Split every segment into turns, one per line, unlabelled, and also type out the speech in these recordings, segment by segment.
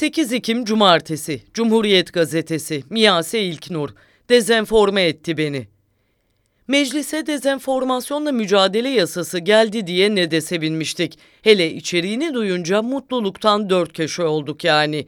8 Ekim Cumartesi Cumhuriyet Gazetesi Miyase İlknur dezenforme etti beni. Meclise dezenformasyonla mücadele yasası geldi diye ne de sevinmiştik. Hele içeriğini duyunca mutluluktan dört köşe olduk yani.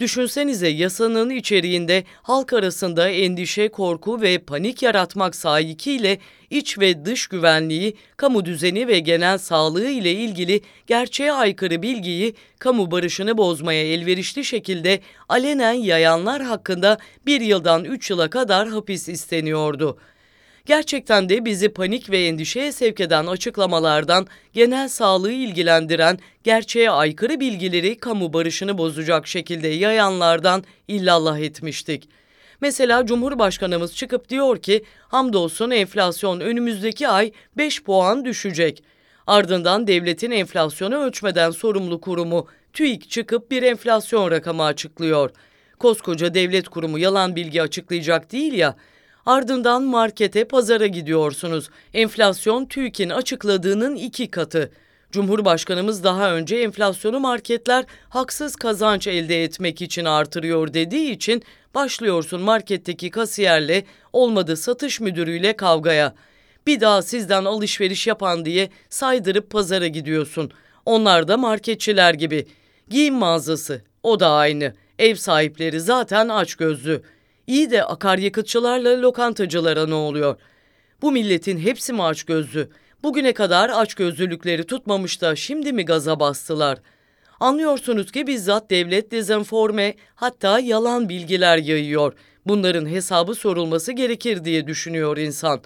Düşünsenize yasanın içeriğinde halk arasında endişe, korku ve panik yaratmak sahikiyle iç ve dış güvenliği, kamu düzeni ve genel sağlığı ile ilgili gerçeğe aykırı bilgiyi kamu barışını bozmaya elverişli şekilde alenen yayanlar hakkında bir yıldan üç yıla kadar hapis isteniyordu. Gerçekten de bizi panik ve endişeye sevk eden açıklamalardan genel sağlığı ilgilendiren gerçeğe aykırı bilgileri kamu barışını bozacak şekilde yayanlardan illallah etmiştik. Mesela Cumhurbaşkanımız çıkıp diyor ki hamdolsun enflasyon önümüzdeki ay 5 puan düşecek. Ardından devletin enflasyonu ölçmeden sorumlu kurumu TÜİK çıkıp bir enflasyon rakamı açıklıyor. Koskoca devlet kurumu yalan bilgi açıklayacak değil ya, Ardından markete, pazara gidiyorsunuz. Enflasyon TÜİK'in açıkladığının iki katı. Cumhurbaşkanımız daha önce enflasyonu marketler haksız kazanç elde etmek için artırıyor dediği için başlıyorsun marketteki kasiyerle olmadı satış müdürüyle kavgaya. Bir daha sizden alışveriş yapan diye saydırıp pazara gidiyorsun. Onlar da marketçiler gibi. Giyim mağazası o da aynı. Ev sahipleri zaten aç gözlü. İyi de akaryakıtçılarla lokantacılara ne oluyor? Bu milletin hepsi mi aç gözlü? Bugüne kadar aç gözlülükleri tutmamış da şimdi mi gaza bastılar? Anlıyorsunuz ki bizzat devlet dezenforme hatta yalan bilgiler yayıyor. Bunların hesabı sorulması gerekir diye düşünüyor insan.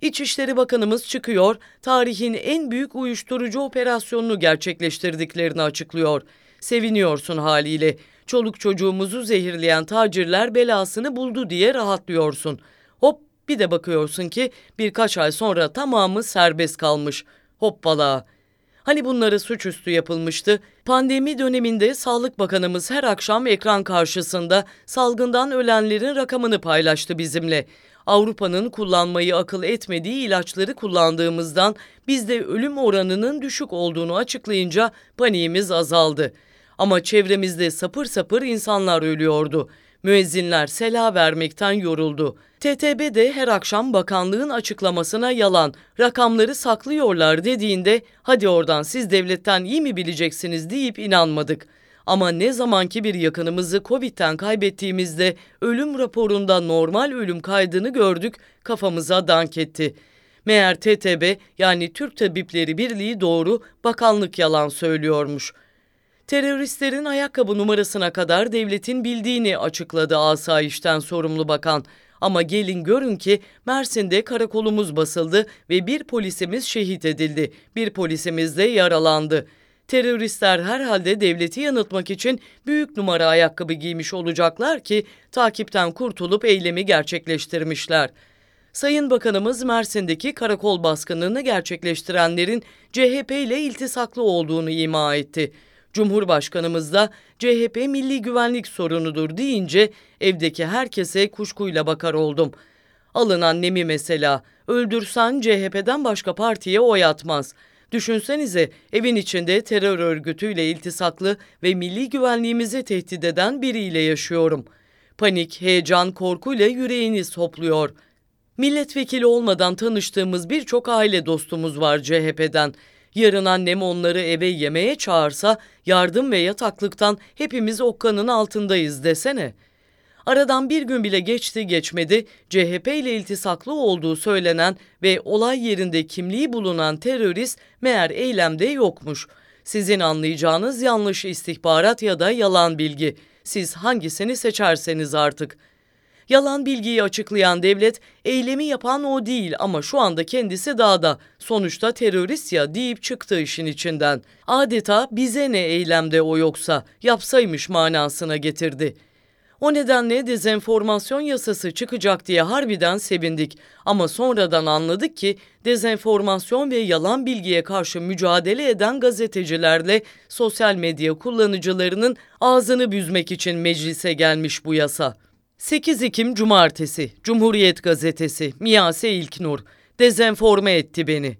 İçişleri Bakanımız çıkıyor, tarihin en büyük uyuşturucu operasyonunu gerçekleştirdiklerini açıklıyor. Seviniyorsun haliyle çoluk çocuğumuzu zehirleyen tacirler belasını buldu diye rahatlıyorsun. Hop bir de bakıyorsun ki birkaç ay sonra tamamı serbest kalmış. Hoppala. Hani bunları suçüstü yapılmıştı? Pandemi döneminde Sağlık Bakanımız her akşam ekran karşısında salgından ölenlerin rakamını paylaştı bizimle. Avrupa'nın kullanmayı akıl etmediği ilaçları kullandığımızdan bizde ölüm oranının düşük olduğunu açıklayınca paniğimiz azaldı. Ama çevremizde sapır sapır insanlar ölüyordu. Müezzinler sela vermekten yoruldu. TTB de her akşam bakanlığın açıklamasına yalan, rakamları saklıyorlar dediğinde hadi oradan siz devletten iyi mi bileceksiniz deyip inanmadık. Ama ne zamanki bir yakınımızı Covid'den kaybettiğimizde ölüm raporunda normal ölüm kaydını gördük kafamıza dank etti. Meğer TTB yani Türk Tabipleri Birliği doğru bakanlık yalan söylüyormuş.'' Teröristlerin ayakkabı numarasına kadar devletin bildiğini açıkladı asayişten sorumlu bakan. Ama gelin görün ki Mersin'de karakolumuz basıldı ve bir polisimiz şehit edildi. Bir polisimiz de yaralandı. Teröristler herhalde devleti yanıltmak için büyük numara ayakkabı giymiş olacaklar ki takipten kurtulup eylemi gerçekleştirmişler. Sayın Bakanımız Mersin'deki karakol baskınını gerçekleştirenlerin CHP ile iltisaklı olduğunu ima etti. Cumhurbaşkanımız da CHP milli güvenlik sorunudur deyince evdeki herkese kuşkuyla bakar oldum. Alın annemi mesela öldürsen CHP'den başka partiye oy atmaz. Düşünsenize evin içinde terör örgütüyle iltisaklı ve milli güvenliğimizi tehdit eden biriyle yaşıyorum. Panik, heyecan, korkuyla yüreğiniz hopluyor. Milletvekili olmadan tanıştığımız birçok aile dostumuz var CHP'den. Yarın annem onları eve yemeğe çağırsa yardım ve yataklıktan hepimiz okkanın altındayız desene. Aradan bir gün bile geçti geçmedi CHP ile iltisaklı olduğu söylenen ve olay yerinde kimliği bulunan terörist meğer eylemde yokmuş. Sizin anlayacağınız yanlış istihbarat ya da yalan bilgi. Siz hangisini seçerseniz artık.'' Yalan bilgiyi açıklayan devlet eylemi yapan o değil ama şu anda kendisi dağda. Sonuçta terörist ya deyip çıktı işin içinden. Adeta bize ne eylemde o yoksa yapsaymış manasına getirdi. O nedenle dezenformasyon yasası çıkacak diye harbiden sevindik. Ama sonradan anladık ki dezenformasyon ve yalan bilgiye karşı mücadele eden gazetecilerle sosyal medya kullanıcılarının ağzını büzmek için meclise gelmiş bu yasa. 8 Ekim Cumartesi Cumhuriyet Gazetesi Miyase İlknur dezenforme etti beni.